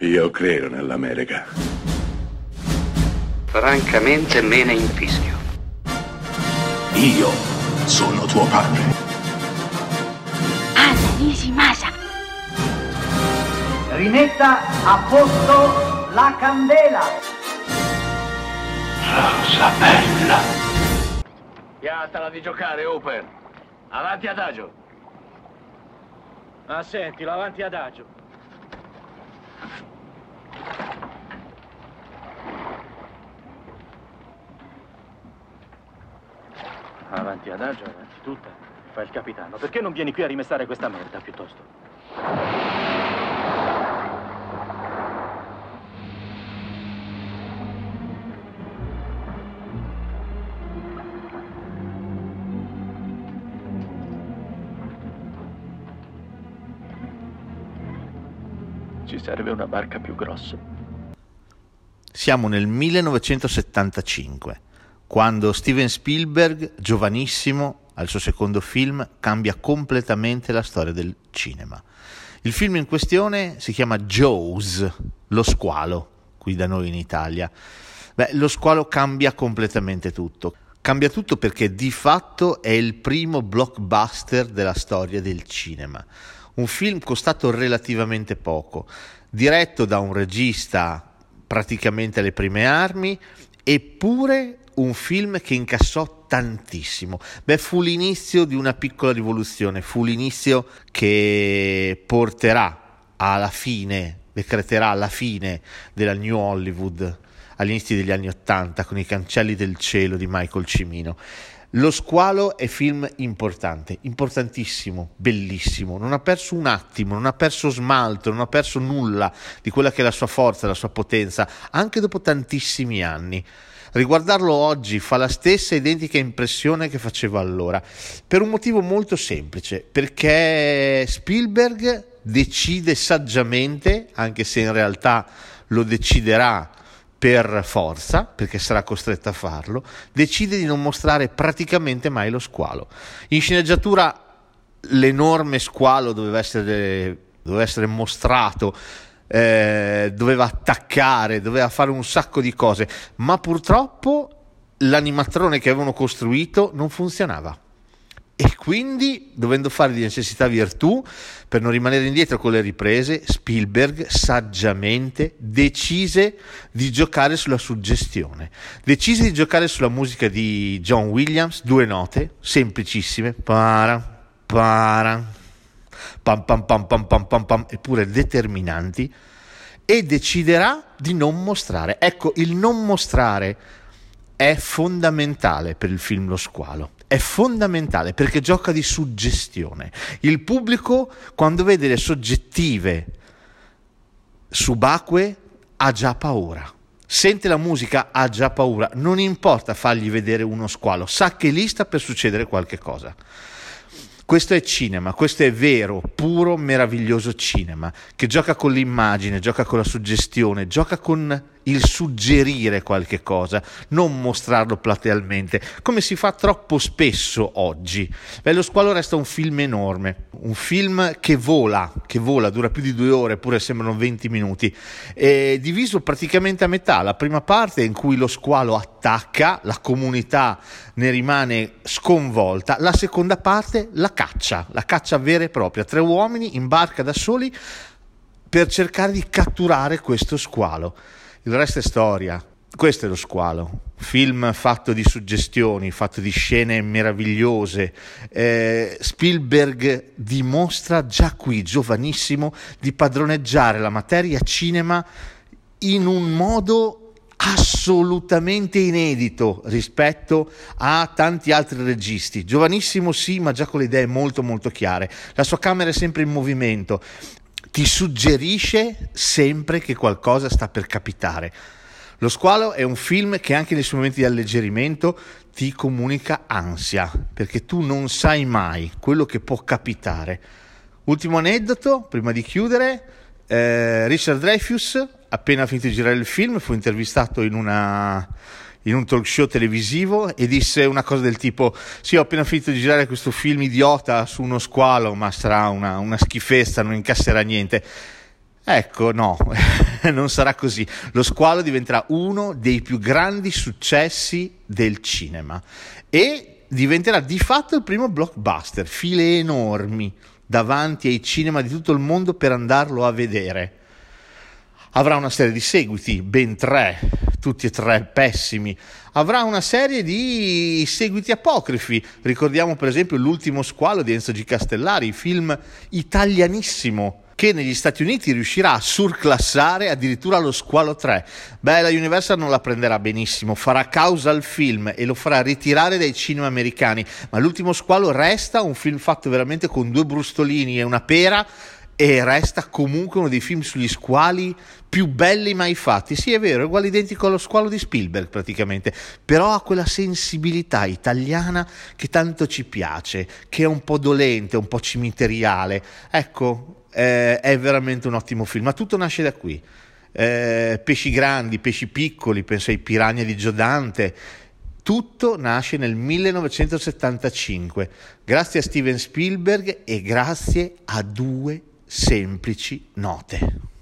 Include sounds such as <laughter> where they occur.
Io credo nell'America. Francamente me ne infischio. Io sono tuo padre. Anna Nishimasa. Rimetta a posto la candela. Rosa bella. Piattala di giocare, Hooper. Avanti adagio. Ah, senti, l'avanti adagio. Avanti adagio, avanti tutta. Fa il capitano. Perché non vieni qui a rimestare questa merda, piuttosto? Ci serve una barca più grossa. Siamo nel 1975, quando Steven Spielberg, giovanissimo, al suo secondo film, cambia completamente la storia del cinema. Il film in questione si chiama Jaws, lo squalo, qui da noi in Italia. Beh, lo squalo cambia completamente tutto. Cambia tutto perché di fatto è il primo blockbuster della storia del cinema. Un film costato relativamente poco, diretto da un regista praticamente alle prime armi, eppure un film che incassò tantissimo. Beh, fu l'inizio di una piccola rivoluzione, fu l'inizio che porterà alla fine, decreterà la fine della New Hollywood all'inizio degli anni Ottanta con i cancelli del cielo di Michael Cimino. Lo squalo è film importante, importantissimo, bellissimo, non ha perso un attimo, non ha perso smalto, non ha perso nulla di quella che è la sua forza, la sua potenza, anche dopo tantissimi anni. Riguardarlo oggi fa la stessa identica impressione che faceva allora, per un motivo molto semplice, perché Spielberg decide saggiamente, anche se in realtà lo deciderà per forza, perché sarà costretto a farlo, decide di non mostrare praticamente mai lo squalo. In sceneggiatura l'enorme squalo doveva essere, doveva essere mostrato, eh, doveva attaccare, doveva fare un sacco di cose, ma purtroppo l'animatrone che avevano costruito non funzionava. E quindi, dovendo fare di necessità virtù, per non rimanere indietro con le riprese, Spielberg saggiamente decise di giocare sulla suggestione. Decise di giocare sulla musica di John Williams, due note, semplicissime, para, para, pam pam pam pam pam pam pam, eppure determinanti, e deciderà di non mostrare. Ecco, il non mostrare è fondamentale per il film Lo squalo è fondamentale perché gioca di suggestione. Il pubblico, quando vede le soggettive subacquee, ha già paura. Sente la musica, ha già paura. Non importa fargli vedere uno squalo, sa che lì sta per succedere qualche cosa. Questo è cinema, questo è vero, puro, meraviglioso cinema, che gioca con l'immagine, gioca con la suggestione, gioca con il suggerire qualche cosa, non mostrarlo platealmente, come si fa troppo spesso oggi. Beh, lo squalo resta un film enorme, un film che vola, che vola, dura più di due ore, eppure sembrano 20 minuti, è diviso praticamente a metà. La prima parte in cui lo squalo attacca, la comunità ne rimane sconvolta, la seconda parte la caccia, la caccia vera e propria, tre uomini in barca da soli per cercare di catturare questo squalo. Il resto è storia. Questo è lo squalo. Film fatto di suggestioni, fatto di scene meravigliose. Eh, Spielberg dimostra già qui, giovanissimo, di padroneggiare la materia cinema in un modo assolutamente inedito rispetto a tanti altri registi. Giovanissimo sì, ma già con le idee molto molto chiare. La sua camera è sempre in movimento ti suggerisce sempre che qualcosa sta per capitare. Lo squalo è un film che anche nei suoi momenti di alleggerimento ti comunica ansia, perché tu non sai mai quello che può capitare. Ultimo aneddoto, prima di chiudere, eh, Richard Dreyfus, appena finito di girare il film, fu intervistato in una in un talk show televisivo e disse una cosa del tipo: Sì, ho appena finito di girare questo film idiota su uno squalo, ma sarà una, una schifezza, non incasserà niente. Ecco, no, <laughs> non sarà così. Lo squalo diventerà uno dei più grandi successi del cinema e diventerà di fatto il primo blockbuster, file enormi davanti ai cinema di tutto il mondo per andarlo a vedere. Avrà una serie di seguiti, ben tre, tutti e tre pessimi. Avrà una serie di seguiti apocrifi. Ricordiamo per esempio L'ultimo squalo di Enzo G. Castellari, film italianissimo che negli Stati Uniti riuscirà a surclassare addirittura lo Squalo 3. Beh, la Universal non la prenderà benissimo, farà causa al film e lo farà ritirare dai cinema americani, ma l'ultimo Squalo resta un film fatto veramente con due brustolini e una pera e resta comunque uno dei film sugli squali più belli mai fatti. Sì, è vero, è uguale identico allo squalo di Spielberg praticamente, però ha quella sensibilità italiana che tanto ci piace, che è un po' dolente, un po' cimiteriale. Ecco, eh, è veramente un ottimo film, ma tutto nasce da qui. Eh, pesci grandi, pesci piccoli, penso ai Piranha di Giodante. Tutto nasce nel 1975, grazie a Steven Spielberg e grazie a due semplici note.